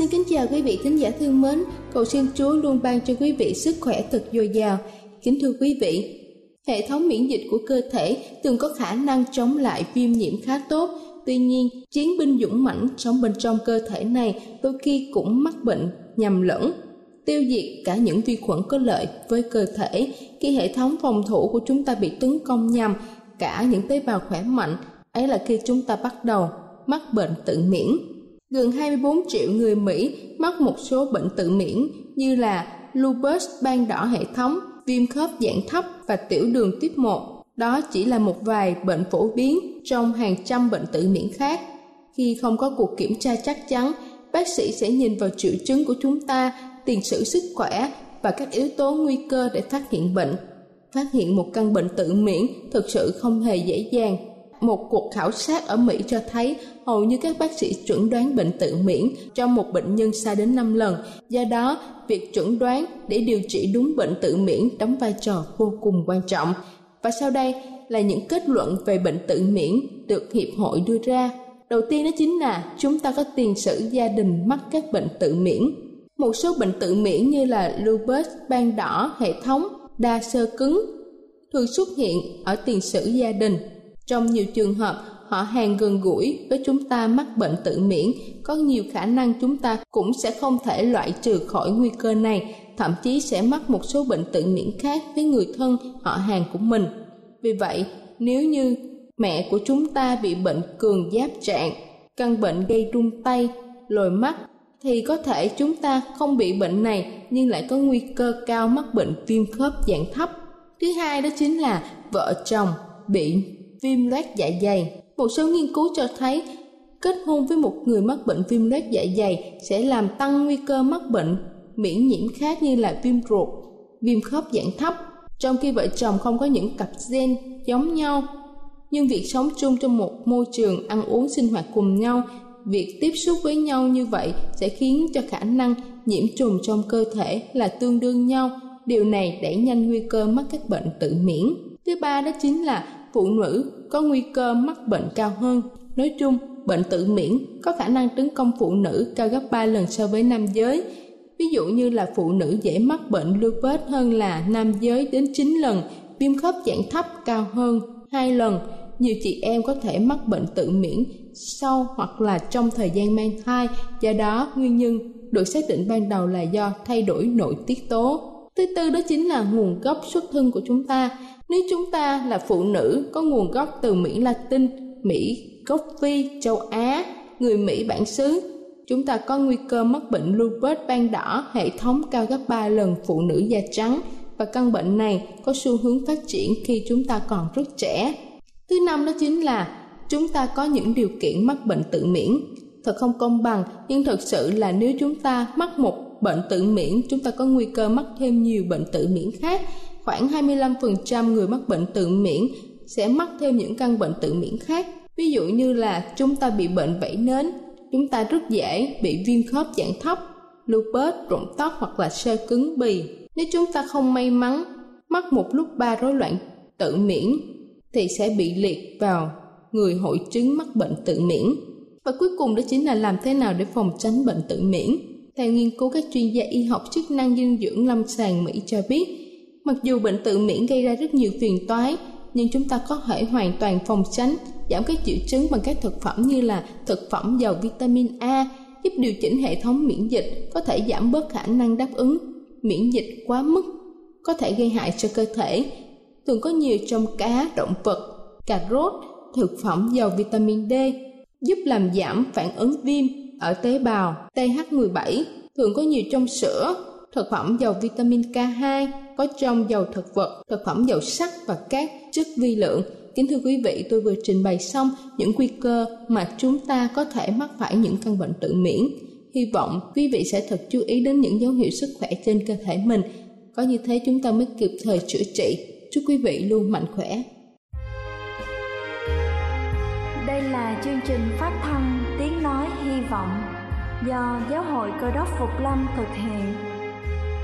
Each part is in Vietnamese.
Xin kính chào quý vị thính giả thương mến, cầu xin Chúa luôn ban cho quý vị sức khỏe thật dồi dào. Kính thưa quý vị, hệ thống miễn dịch của cơ thể thường có khả năng chống lại viêm nhiễm khá tốt, tuy nhiên chiến binh dũng mãnh sống bên trong cơ thể này đôi khi cũng mắc bệnh nhầm lẫn tiêu diệt cả những vi khuẩn có lợi với cơ thể. Khi hệ thống phòng thủ của chúng ta bị tấn công nhầm cả những tế bào khỏe mạnh ấy là khi chúng ta bắt đầu mắc bệnh tự miễn. Gần 24 triệu người Mỹ mắc một số bệnh tự miễn như là lupus ban đỏ hệ thống, viêm khớp dạng thấp và tiểu đường tuyếp 1. Đó chỉ là một vài bệnh phổ biến trong hàng trăm bệnh tự miễn khác. Khi không có cuộc kiểm tra chắc chắn, bác sĩ sẽ nhìn vào triệu chứng của chúng ta, tiền sử sức khỏe và các yếu tố nguy cơ để phát hiện bệnh. Phát hiện một căn bệnh tự miễn thực sự không hề dễ dàng một cuộc khảo sát ở Mỹ cho thấy hầu như các bác sĩ chuẩn đoán bệnh tự miễn cho một bệnh nhân sai đến 5 lần. Do đó, việc chuẩn đoán để điều trị đúng bệnh tự miễn đóng vai trò vô cùng quan trọng. Và sau đây là những kết luận về bệnh tự miễn được Hiệp hội đưa ra. Đầu tiên đó chính là chúng ta có tiền sử gia đình mắc các bệnh tự miễn. Một số bệnh tự miễn như là lupus, ban đỏ, hệ thống, đa sơ cứng thường xuất hiện ở tiền sử gia đình trong nhiều trường hợp, họ hàng gần gũi với chúng ta mắc bệnh tự miễn, có nhiều khả năng chúng ta cũng sẽ không thể loại trừ khỏi nguy cơ này, thậm chí sẽ mắc một số bệnh tự miễn khác với người thân, họ hàng của mình. Vì vậy, nếu như mẹ của chúng ta bị bệnh cường giáp trạng, căn bệnh gây run tay, lồi mắt, thì có thể chúng ta không bị bệnh này nhưng lại có nguy cơ cao mắc bệnh viêm khớp dạng thấp. Thứ hai đó chính là vợ chồng bị viêm loét dạ dày. Một số nghiên cứu cho thấy kết hôn với một người mắc bệnh viêm loét dạ dày sẽ làm tăng nguy cơ mắc bệnh miễn nhiễm khác như là viêm ruột, viêm khớp dạng thấp. Trong khi vợ chồng không có những cặp gen giống nhau, nhưng việc sống chung trong một môi trường ăn uống sinh hoạt cùng nhau, việc tiếp xúc với nhau như vậy sẽ khiến cho khả năng nhiễm trùng trong cơ thể là tương đương nhau. Điều này đẩy nhanh nguy cơ mắc các bệnh tự miễn. Thứ ba đó chính là phụ nữ có nguy cơ mắc bệnh cao hơn. Nói chung, bệnh tự miễn có khả năng tấn công phụ nữ cao gấp 3 lần so với nam giới. Ví dụ như là phụ nữ dễ mắc bệnh lupus hơn là nam giới đến 9 lần, viêm khớp dạng thấp cao hơn 2 lần. Nhiều chị em có thể mắc bệnh tự miễn sau hoặc là trong thời gian mang thai, do đó nguyên nhân được xác định ban đầu là do thay đổi nội tiết tố. Thứ tư đó chính là nguồn gốc xuất thân của chúng ta. Nếu chúng ta là phụ nữ có nguồn gốc từ Mỹ Latin, Mỹ, gốc Phi, châu Á, người Mỹ bản xứ, chúng ta có nguy cơ mắc bệnh lupus ban đỏ hệ thống cao gấp 3 lần phụ nữ da trắng. Và căn bệnh này có xu hướng phát triển khi chúng ta còn rất trẻ. Thứ năm đó chính là chúng ta có những điều kiện mắc bệnh tự miễn. Thật không công bằng nhưng thật sự là nếu chúng ta mắc một bệnh tự miễn chúng ta có nguy cơ mắc thêm nhiều bệnh tự miễn khác khoảng 25% người mắc bệnh tự miễn sẽ mắc thêm những căn bệnh tự miễn khác. Ví dụ như là chúng ta bị bệnh vảy nến, chúng ta rất dễ bị viêm khớp dạng thấp, lupus, rụng tóc hoặc là sơ cứng bì. Nếu chúng ta không may mắn, mắc một lúc ba rối loạn tự miễn thì sẽ bị liệt vào người hội chứng mắc bệnh tự miễn. Và cuối cùng đó chính là làm thế nào để phòng tránh bệnh tự miễn? Theo nghiên cứu các chuyên gia y học chức năng dinh dưỡng lâm sàng mỹ cho biết mặc dù bệnh tự miễn gây ra rất nhiều phiền toái, nhưng chúng ta có thể hoàn toàn phòng tránh, giảm các triệu chứng bằng các thực phẩm như là thực phẩm giàu vitamin A, giúp điều chỉnh hệ thống miễn dịch, có thể giảm bớt khả năng đáp ứng miễn dịch quá mức, có thể gây hại cho cơ thể. Thường có nhiều trong cá, động vật, cà rốt, thực phẩm giàu vitamin D, giúp làm giảm phản ứng viêm ở tế bào. TH17 thường có nhiều trong sữa thực phẩm giàu vitamin K2 có trong dầu thực vật, thực phẩm giàu sắt và các chất vi lượng. Kính thưa quý vị, tôi vừa trình bày xong những nguy cơ mà chúng ta có thể mắc phải những căn bệnh tự miễn. Hy vọng quý vị sẽ thật chú ý đến những dấu hiệu sức khỏe trên cơ thể mình. Có như thế chúng ta mới kịp thời chữa trị. Chúc quý vị luôn mạnh khỏe. Đây là chương trình phát thanh Tiếng Nói Hy Vọng do Giáo hội Cơ đốc Phục Lâm thực hiện.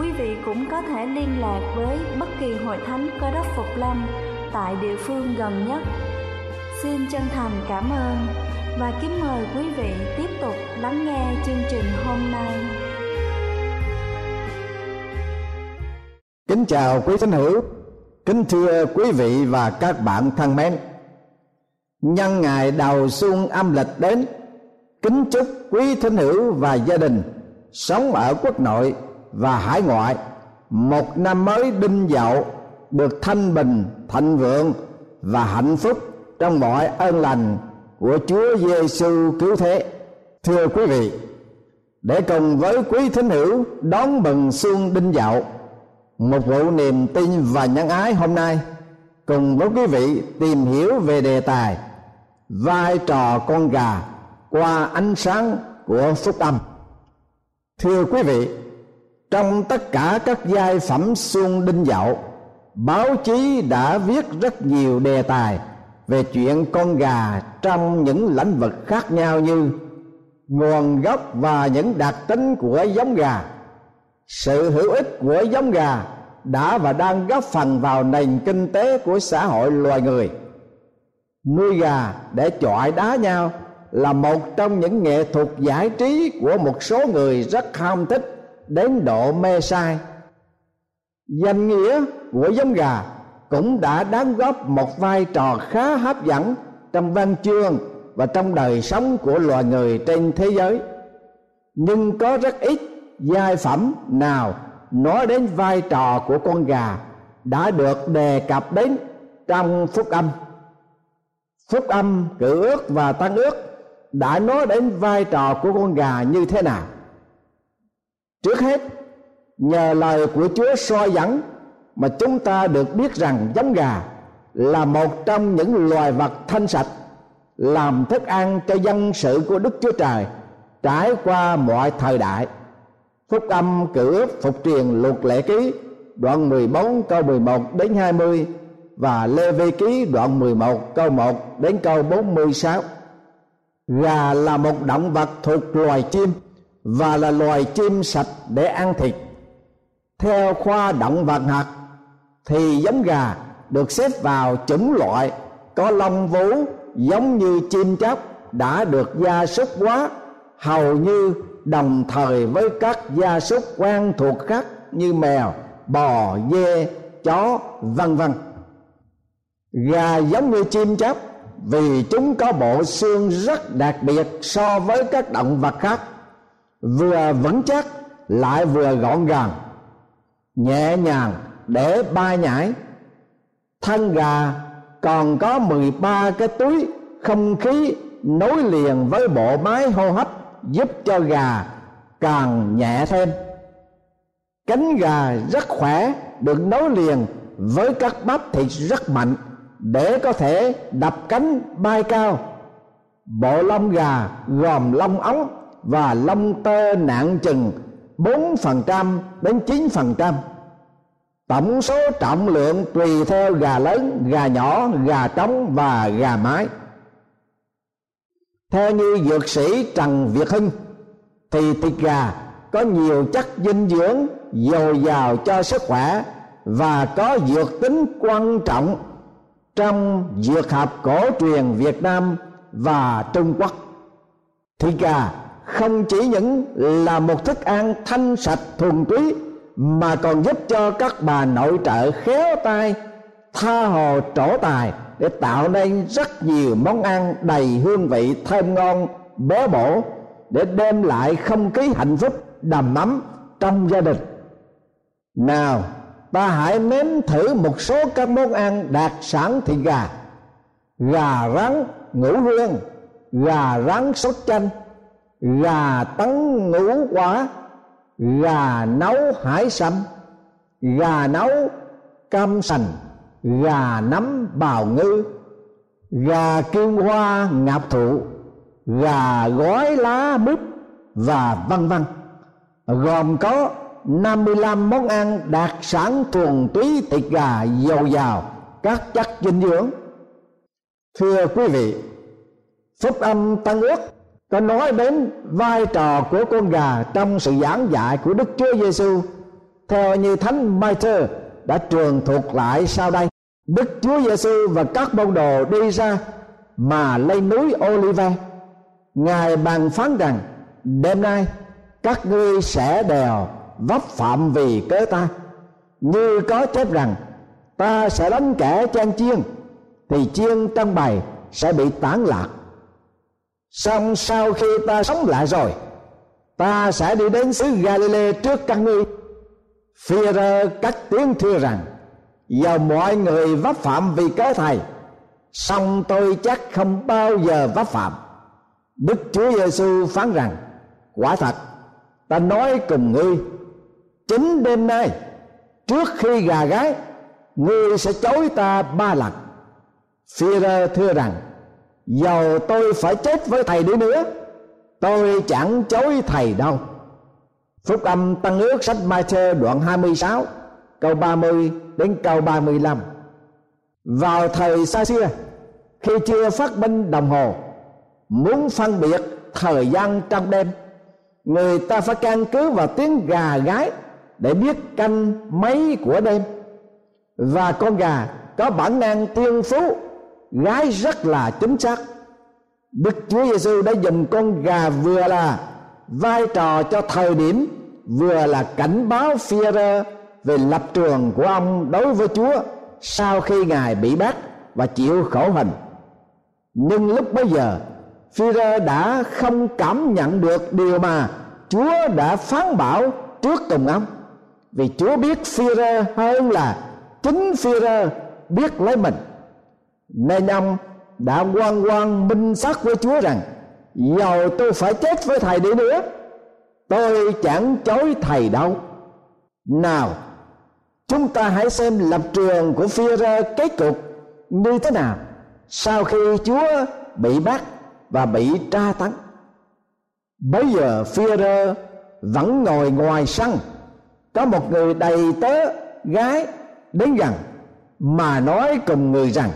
quý vị cũng có thể liên lạc với bất kỳ hội thánh cơ đốc Phục Lâm tại địa phương gần nhất. Xin chân thành cảm ơn và kính mời quý vị tiếp tục lắng nghe chương trình hôm nay. Kính chào quý thính hữu, kính thưa quý vị và các bạn thân mến. Nhân ngày đầu xuân âm lịch đến, kính chúc quý thính hữu và gia đình sống ở quốc nội và hải ngoại một năm mới đinh dậu được thanh bình thịnh vượng và hạnh phúc trong mọi ơn lành của Chúa Giêsu cứu thế. Thưa quý vị, để cùng với quý thính hữu đón mừng xuân đinh dậu, một vụ niềm tin và nhân ái hôm nay cùng với quý vị tìm hiểu về đề tài vai trò con gà qua ánh sáng của phúc âm thưa quý vị trong tất cả các giai phẩm xuân đinh dậu, báo chí đã viết rất nhiều đề tài về chuyện con gà trong những lĩnh vực khác nhau như nguồn gốc và những đặc tính của giống gà. Sự hữu ích của giống gà đã và đang góp phần vào nền kinh tế của xã hội loài người. Nuôi gà để chọi đá nhau là một trong những nghệ thuật giải trí của một số người rất ham thích đến độ mê sai. Danh nghĩa của giống gà cũng đã đóng góp một vai trò khá hấp dẫn trong văn chương và trong đời sống của loài người trên thế giới. Nhưng có rất ít giai phẩm nào nói đến vai trò của con gà đã được đề cập đến trong phúc âm. Phúc âm cử ước và tăng ước đã nói đến vai trò của con gà như thế nào? Trước hết, nhờ lời của chúa soi dẫn mà chúng ta được biết rằng giống gà là một trong những loài vật thanh sạch, làm thức ăn cho dân sự của đức chúa trời trải qua mọi thời đại. Phúc âm cử phục truyền luật lệ ký đoạn 14 câu 11 đến 20 và Lê Vi ký đoạn 11 câu 1 đến câu 46 gà là một động vật thuộc loài chim và là loài chim sạch để ăn thịt. Theo khoa động vật học, thì giống gà được xếp vào chủng loại có lông vú giống như chim chóc đã được gia súc hóa hầu như đồng thời với các gia súc quen thuộc khác như mèo, bò, dê, chó, vân vân. Gà giống như chim chóc vì chúng có bộ xương rất đặc biệt so với các động vật khác vừa vững chắc, lại vừa gọn gàng, nhẹ nhàng để bay nhảy. Thân gà còn có 13 cái túi không khí nối liền với bộ máy hô hấp giúp cho gà càng nhẹ thêm. Cánh gà rất khỏe, được nối liền với các bắp thịt rất mạnh để có thể đập cánh bay cao. Bộ lông gà gồm lông ống và lông tơ nặng chừng 4% đến 9%. Tổng số trọng lượng tùy theo gà lớn, gà nhỏ, gà trống và gà mái. Theo như dược sĩ Trần Việt Hưng thì thịt gà có nhiều chất dinh dưỡng dồi dào cho sức khỏe và có dược tính quan trọng trong dược học cổ truyền Việt Nam và Trung Quốc. Thịt gà không chỉ những là một thức ăn thanh sạch thuần túy, mà còn giúp cho các bà nội trợ khéo tay, tha hồ trổ tài để tạo nên rất nhiều món ăn đầy hương vị thơm ngon béo bổ, để đem lại không khí hạnh phúc, đầm ấm trong gia đình. Nào, ta hãy nếm thử một số các món ăn đặc sản thịt gà. Gà rán ngũ riêng gà rán sốt chanh gà tấn ngũ quả, gà nấu hải sâm, gà nấu cam sành, gà nấm bào ngư, gà kim hoa ngạp thụ, gà gói lá mứt và vân vân. Gồm có 55 món ăn đặc sản thuần túy thịt gà giàu dào, các chất dinh dưỡng. Thưa quý vị, phúc âm tăng ước có nói đến vai trò của con gà trong sự giảng dạy của Đức Chúa Giêsu theo như Thánh Peter đã truyền thuộc lại sau đây. Đức Chúa Giêsu và các môn đồ đi ra mà lên núi Olive. Ngài bàn phán rằng, đêm nay, các ngươi sẽ đèo vấp phạm vì cớ ta như có chép rằng, ta sẽ đánh kẻ trang chiên, thì chiên trong bày sẽ bị tán lạc xong sau khi ta sống lại rồi, ta sẽ đi đến xứ Galilee trước các ngươi Phi-rơ cắt tiếng thưa rằng, giờ mọi người vấp phạm vì cớ thầy, song tôi chắc không bao giờ vấp phạm. Đức Chúa Giêsu phán rằng, quả thật, ta nói cùng ngươi, chính đêm nay, trước khi gà gái ngươi sẽ chối ta ba lần. Phi-rơ thưa rằng dầu tôi phải chết với thầy đi nữa, tôi chẳng chối thầy đâu. Phúc âm Tăng ước sách Mai-thơ đoạn 26 câu 30 đến câu 35 Vào thời xa xưa, khi chưa phát minh đồng hồ, muốn phân biệt thời gian trong đêm, người ta phải căn cứ vào tiếng gà gái để biết canh mấy của đêm. Và con gà có bản năng tiên phú gái rất là chính xác. Đức Chúa Giêsu đã dùng con gà vừa là vai trò cho thời điểm, vừa là cảnh báo phi về lập trường của ông đối với Chúa sau khi ngài bị bắt và chịu khổ hình. Nhưng lúc bấy giờ phi đã không cảm nhận được điều mà Chúa đã phán bảo trước cùng ông. Vì Chúa biết phi hơn là chính phi biết lấy mình nên ông đã quan quan minh xác với Chúa rằng, dầu tôi phải chết với thầy đi nữa, tôi chẳng chối thầy đâu. Nào, chúng ta hãy xem lập trường của phi ra kết cục như thế nào sau khi Chúa bị bắt và bị tra tấn. Bây giờ phi ra vẫn ngồi ngoài sân. Có một người đầy tớ gái đến gần, mà nói cùng người rằng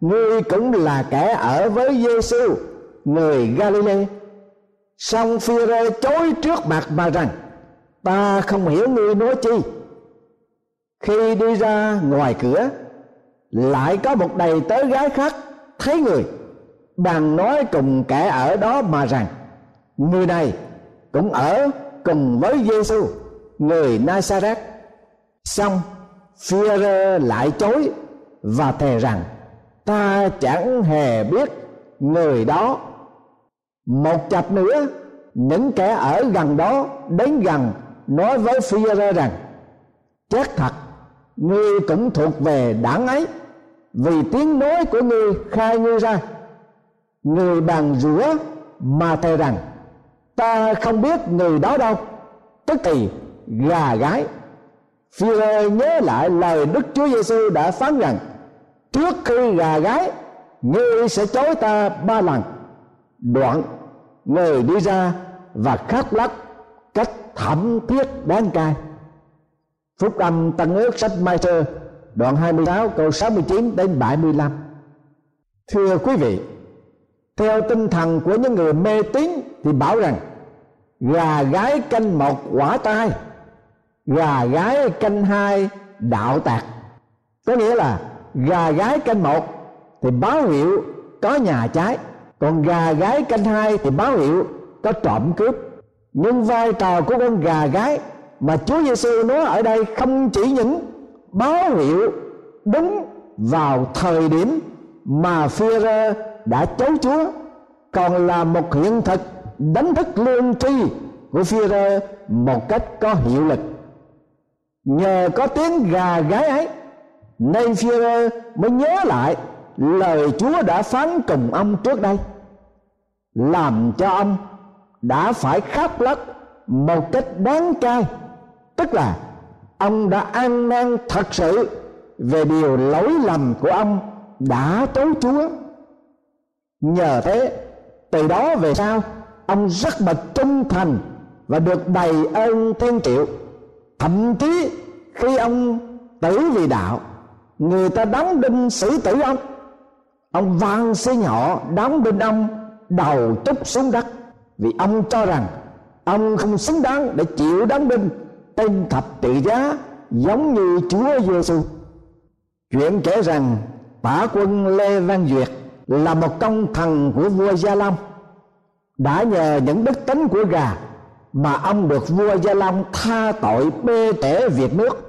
ngươi cũng là kẻ ở với Giêsu người Galilee. Song phi rê chối trước mặt bà rằng, ta không hiểu ngươi nói chi. Khi đi ra ngoài cửa, lại có một đầy tớ gái khác thấy người, đang nói cùng kẻ ở đó mà rằng, người này cũng ở cùng với Giêsu người Nazareth. Xong, phi lại chối và thề rằng ta chẳng hề biết người đó. Một chập nữa, những kẻ ở gần đó đến gần nói với phi ra rằng chắc thật, ngươi cũng thuộc về đảng ấy, vì tiếng nói của ngươi khai ngươi ra. Người bàn rửa mà thề rằng, ta không biết người đó đâu. Tức thì gà gái phi nhớ lại lời đức chúa giêsu đã phán rằng trước khi gà gái ngươi sẽ chối ta ba lần. Đoạn, người đi ra và khóc lóc, cách thẩm thiết đáng cay. Phúc âm tăng ước sách mai thơ, đoạn 26 câu 69 đến 75 thưa quý vị, theo tinh thần của những người mê tín thì bảo rằng, gà gái canh một quả tai, gà gái canh hai đạo tạc. Có nghĩa là gà gái canh một thì báo hiệu có nhà trái còn gà gái canh hai thì báo hiệu có trộm cướp. Nhưng vai trò của con gà gái mà Chúa Giêsu nói ở đây không chỉ những báo hiệu đúng vào thời điểm mà phi rơ đã chấu Chúa, còn là một hiện thực đánh thức lương tri của phi rơ một cách có hiệu lực. Nhờ có tiếng gà gái ấy Nay Führer mới nhớ lại lời Chúa đã phán cùng ông trước đây. Làm cho ông đã phải khóc lóc một cách đáng cay. Tức là ông đã ăn năn thật sự về điều lỗi lầm của ông đã tố Chúa. Nhờ thế, từ đó về sau, ông rất bậc trung thành và được đầy ơn thiên triệu thậm chí khi ông tử vì đạo người ta đóng đinh xử tử ông ông van xin họ đóng đinh ông, đầu túc xuống đất vì ông cho rằng, ông không xứng đáng để chịu đóng đinh tên thập tự giá, giống như Chúa Giêsu. Chuyện kể rằng tả quân Lê Văn Duyệt là một công thần của vua Gia Long đã nhờ những đức tính của gà mà ông được vua Gia Long tha tội bê tể việc nước.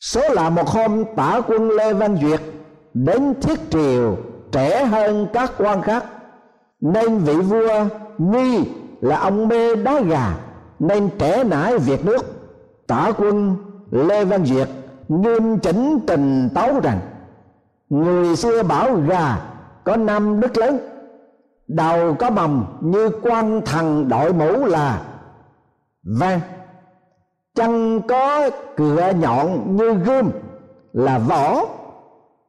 Số là một hôm tả quân Lê Văn Duyệt đến thiết triều trẻ hơn các quan khác. Nên vị vua nghi là ông mê đá gà, nên trẻ nải việc nước. Tả quân lê văn duyệt nghiêm chỉnh tình tấu rằng, người xưa bảo gà có năm đức lớn, đầu có mầm như quan thần đội mũ là vang chân có cửa nhọn như gươm là võ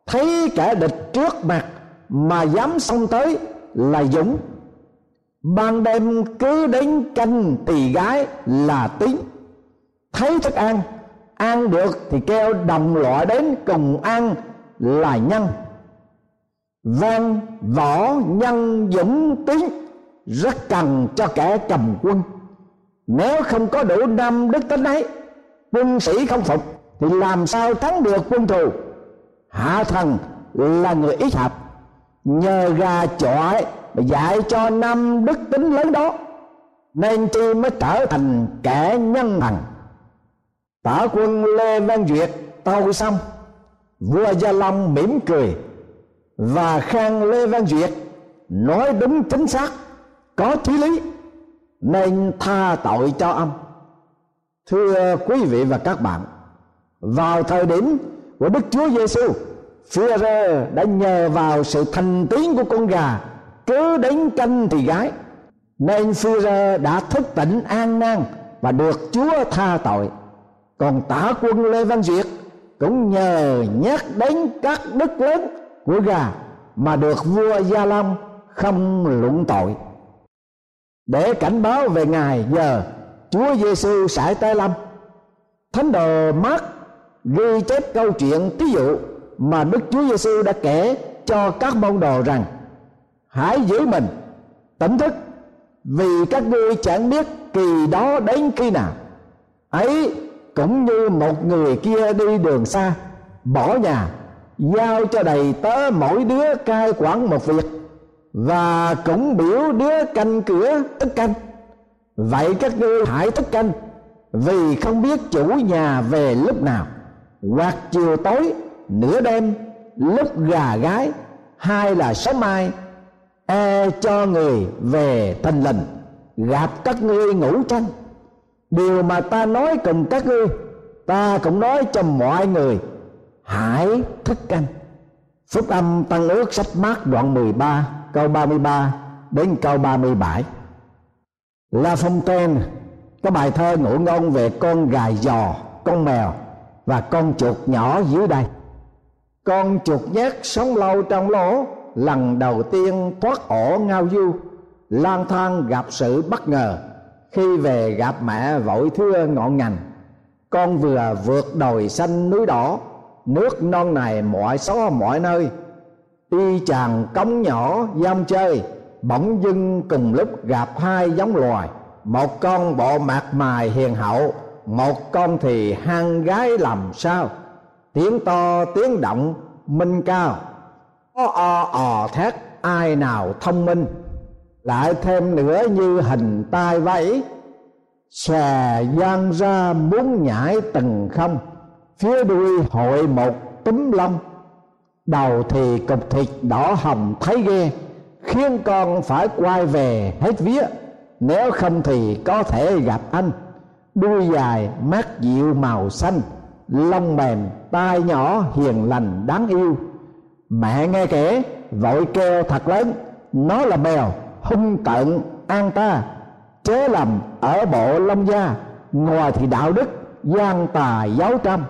thấy kẻ địch trước mặt mà dám xông tới là dũng. Ban đêm cứ đến canh tỳ gái là tín. Thấy thức ăn ăn được thì kêu đồng loại đến cùng ăn là nhân. Văn võ, nhân, dũng, tín, rất cần cho kẻ cầm quân nếu không có đủ năm đức tính ấy, quân sĩ không phục, thì làm sao thắng được quân thù? Hạ thần là người ít học nhờ ra chọi dạy cho năm đức tính lớn đó, nên chi mới trở thành kẻ nhân thần tả quân lê văn duyệt, tâu xong. Vua gia long mỉm cười. Và khen lê văn duyệt nói đúng chính xác, có trí lý nên tha tội cho ông. Thưa quý vị và các bạn, vào thời điểm của đức chúa giêsu Führer đã nhờ vào sự thành tín của con gà cứ đến canh thì gái. Nên Führer đã thức tỉnh an nan và được Chúa tha tội. Còn tả quân Lê Văn Duyệt cũng nhờ nhắc đến các đức lớn của gà mà được vua Gia Long không luận tội để cảnh báo về ngày giờ Chúa Giêsu sải tay lâm. Thánh đồ Mark ghi chép câu chuyện ví dụ mà Đức Chúa Giêsu đã kể cho các môn đồ rằng, hãy giữ mình, tỉnh thức, vì các ngươi chẳng biết kỳ đó đến khi nào. Ấy cũng như một người kia đi đường xa, bỏ nhà, giao cho đầy tớ mỗi đứa cai quản một việc và cũng biểu đứa canh cửa tức canh. Vậy các ngươi hãy thức canh, vì không biết chủ nhà về lúc nào. Hoặc chiều tối, nửa đêm, lúc gà gái hay là sớm mai e cho người về thành lình gặp các ngươi ngủ tranh. Điều mà ta nói cùng các ngươi, ta cũng nói cho mọi người, hãy thức canh. Phúc âm Tăng ước sách mát đoạn 13 câu 33 đến câu 37 La Fontaine có bài thơ ngụ ngôn về con gà giò, con mèo và con chuột nhỏ dưới đây. Con chuột nhát sống lâu trong lỗ, lần đầu tiên thoát ổ ngao du, lang thang gặp sự bất ngờ khi về gặp mẹ vội thưa ngọn ngành. Con vừa vượt đồi xanh núi đỏ nước non này mọi xó mọi nơi y chàng cống nhỏ giam chơi, bỗng dưng cùng lúc gặp hai giống loài. Một con bộ mạc mài hiền hậu, một con thì hang gái làm sao. Tiếng to, tiếng động, minh cao. O o ò thét, ai nào thông minh. Lại thêm nữa như hình tai vẫy xòe giang ra muốn nhảy từng không. Phía đuôi hội một túm lông đầu thì cục thịt đỏ hồng thấy ghê khiến con phải quay về hết vía, nếu không thì có thể gặp anh. Đuôi dài, mát dịu màu xanh, lông mềm, tai nhỏ, hiền lành, đáng yêu. Mẹ nghe kể, vội kêu thật lớn, nó là mèo, hung tận an ta, chớ lầm ở bộ long gia ngoài thì đạo đức, gian tà, giáo trăm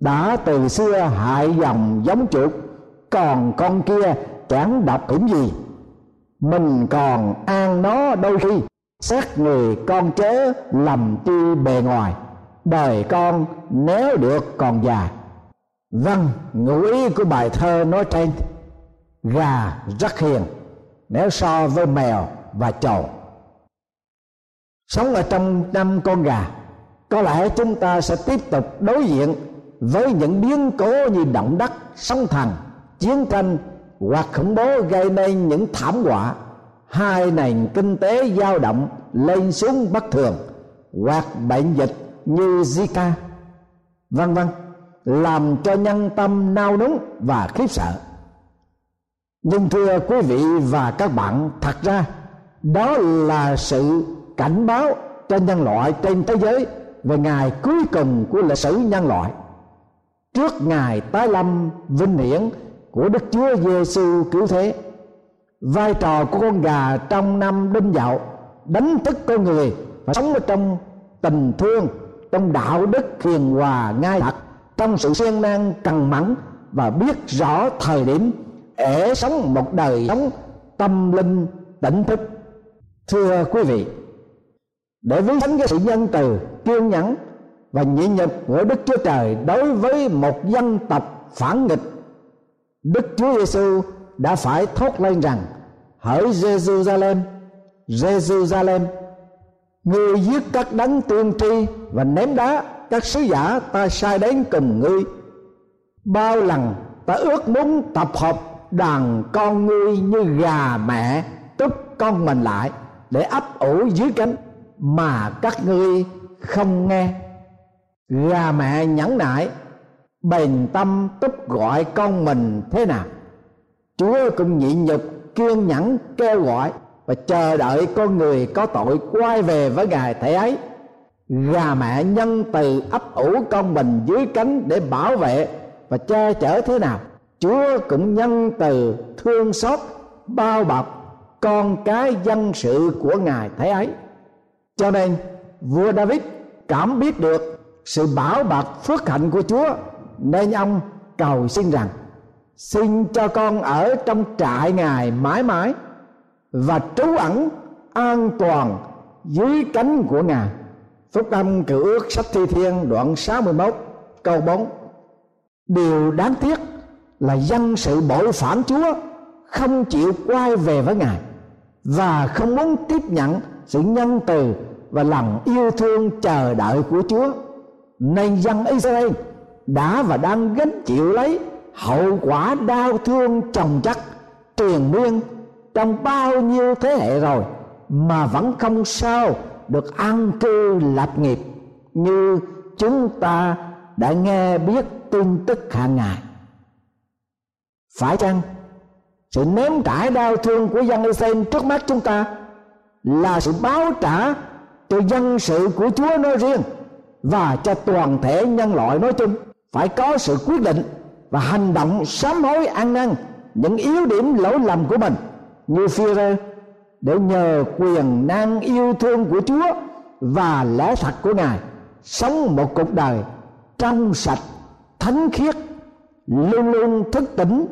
đã từ xưa hại dòng giống chuột, còn con kia chẳng đọc cũng gì. Mình còn an nó đôi khi xét người con chớ lầm chi bề ngoài. Đời con nếu được còn già. Vâng ngụ ý của bài thơ nói trên. Gà rất hiền, nếu so với mèo và chầu. Sống ở trong năm con gà, có lẽ chúng ta sẽ tiếp tục đối diện với những biến cố như động đất, sóng thần, chiến tranh hoặc khủng bố gây nên những thảm họa, hai nền kinh tế dao động lên xuống bất thường hoặc bệnh dịch như Zika, vân vân, làm cho nhân tâm nao núng và khiếp sợ. Nhưng thưa quý vị và các bạn, thật ra, đó là sự cảnh báo cho nhân loại trên thế giới về ngày cuối cùng của lịch sử nhân loại trước ngày tái lâm vinh hiển của Đức Chúa Giêsu cứu thế, vai trò của con gà trong năm đinh dậu, đánh thức con người và sống ở trong tình thương, trong đạo đức hiền hòa ngay thật trong sự siêng năng cần mẫn và biết rõ thời điểm để sống một đời sống tâm linh tỉnh thức. Thưa quý vị, để ví sánh cái sự nhân từ kiên nhẫn và nhịn nhục của Đức Chúa Trời đối với một dân tộc phản nghịch. Đức Chúa Giêsu đã phải thốt lên rằng, hỡi Jerusalem Jerusalem Ngươi giết các đấng tiên tri và ném đá các sứ giả ta sai đến cùng ngươi. Bao lần ta ước muốn tập hợp đàn con ngươi như gà mẹ tức con mình lại để ấp ủ dưới cánh mà các ngươi không nghe gà mẹ nhẫn nại, bền tâm túc gọi con mình thế nào? Chúa cũng nhịn nhục, kiên nhẫn, kêu gọi và chờ đợi con người có tội quay về với ngài thể ấy. Gà mẹ nhân từ ấp ủ con mình dưới cánh để bảo vệ và che chở thế nào? Chúa cũng nhân từ thương xót, bao bọc con cái dân sự của ngài thế ấy. Cho nên, vua david cảm biết được sự bảo bạc phước hạnh của chúa, nên ông cầu xin rằng, xin cho con ở trong trại ngài mãi mãi và trú ẩn an toàn dưới cánh của ngài. Phúc âm cựu ước sách thi thiên đoạn 61 câu 4 điều đáng tiếc là dân sự bội phản chúa không chịu quay về với ngài và không muốn tiếp nhận sự nhân từ và lòng yêu thương chờ đợi của Chúa nên dân Israel đã và đang gánh chịu lấy hậu quả đau thương trồng chất truyền miên trong bao nhiêu thế hệ rồi, mà vẫn không sao được an cư lập nghiệp như chúng ta đã nghe biết tin tức hàng ngày. Phải chăng sự ném trải đau thương của dân Israel trước mắt chúng ta là sự báo trả cho dân sự của Chúa nói riêng? Và cho toàn thể nhân loại nói chung phải có sự quyết định và hành động sám hối ăn năn những yếu điểm lỗi lầm của mình. Như phi rơ để nhờ quyền năng yêu thương của Chúa và lẽ thật của Ngài, sống một cuộc đời trong sạch, thánh khiết, luôn luôn thức tỉnh,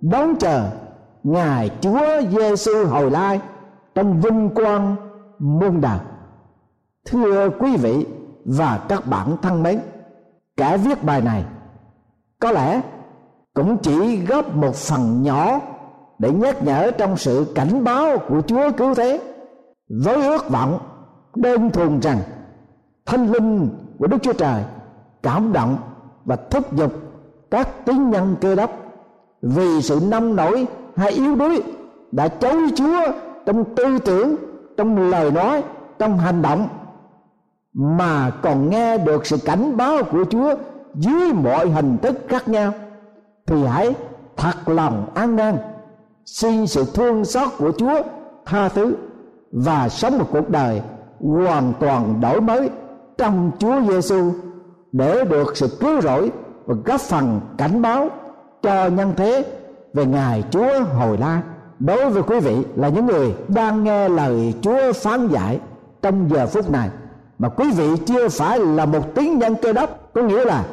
đón chờ ngài Chúa Giêsu hồi lai trong vinh quang muôn đời thưa quý vị và các bạn thân mến kẻ viết bài này có lẽ cũng chỉ góp một phần nhỏ để nhắc nhở trong sự cảnh báo của Chúa cứu thế với ước vọng đơn thuần rằng thanh linh của Đức Chúa Trời cảm động và thúc giục các tín nhân cơ đốc vì sự nông nổi hay yếu đuối đã chối Chúa trong tư tưởng, trong lời nói, trong hành động mà còn nghe được sự cảnh báo của Chúa dưới mọi hình thức khác nhau, thì hãy thật lòng an năn xin sự thương xót của Chúa tha thứ và sống một cuộc đời hoàn toàn đổi mới trong Chúa Giêsu để được sự cứu rỗi và góp phần cảnh báo cho nhân thế về ngài Chúa hồi la. Đối với quý vị là những người đang nghe lời Chúa phán dạy trong giờ phút này mà quý vị chưa phải là một tín nhân cơ đốc, có nghĩa là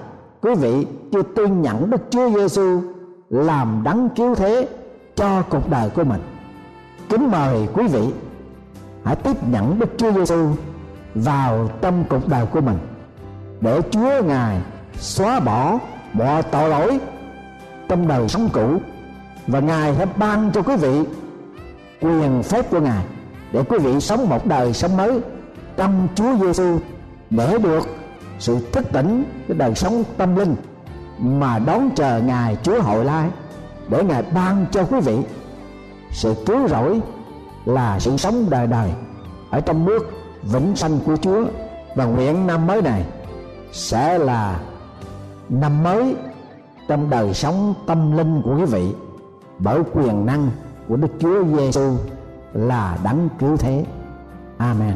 quý vị chưa tin nhận Đức Chúa Giêsu làm đấng cứu thế cho cuộc đời của mình. Kính mời quý vị hãy tiếp nhận Đức Chúa Giêsu vào trong cuộc đời của mình, để Chúa ngài xóa bỏ mọi tội lỗi trong đời sống cũ, và ngài sẽ ban cho quý vị quyền phép của ngài để quý vị sống một đời sống mới trong Chúa Giêsu để được sự thức tỉnh cái đời sống tâm linh mà đón chờ ngài Chúa hội lai để ngài ban cho quý vị sự cứu rỗi là sự sống đời đời ở trong nước vĩnh sanh của Chúa và nguyện năm mới này sẽ là năm mới trong đời sống tâm linh của quý vị bởi quyền năng của Đức Chúa Giêsu là đấng cứu thế. Amen.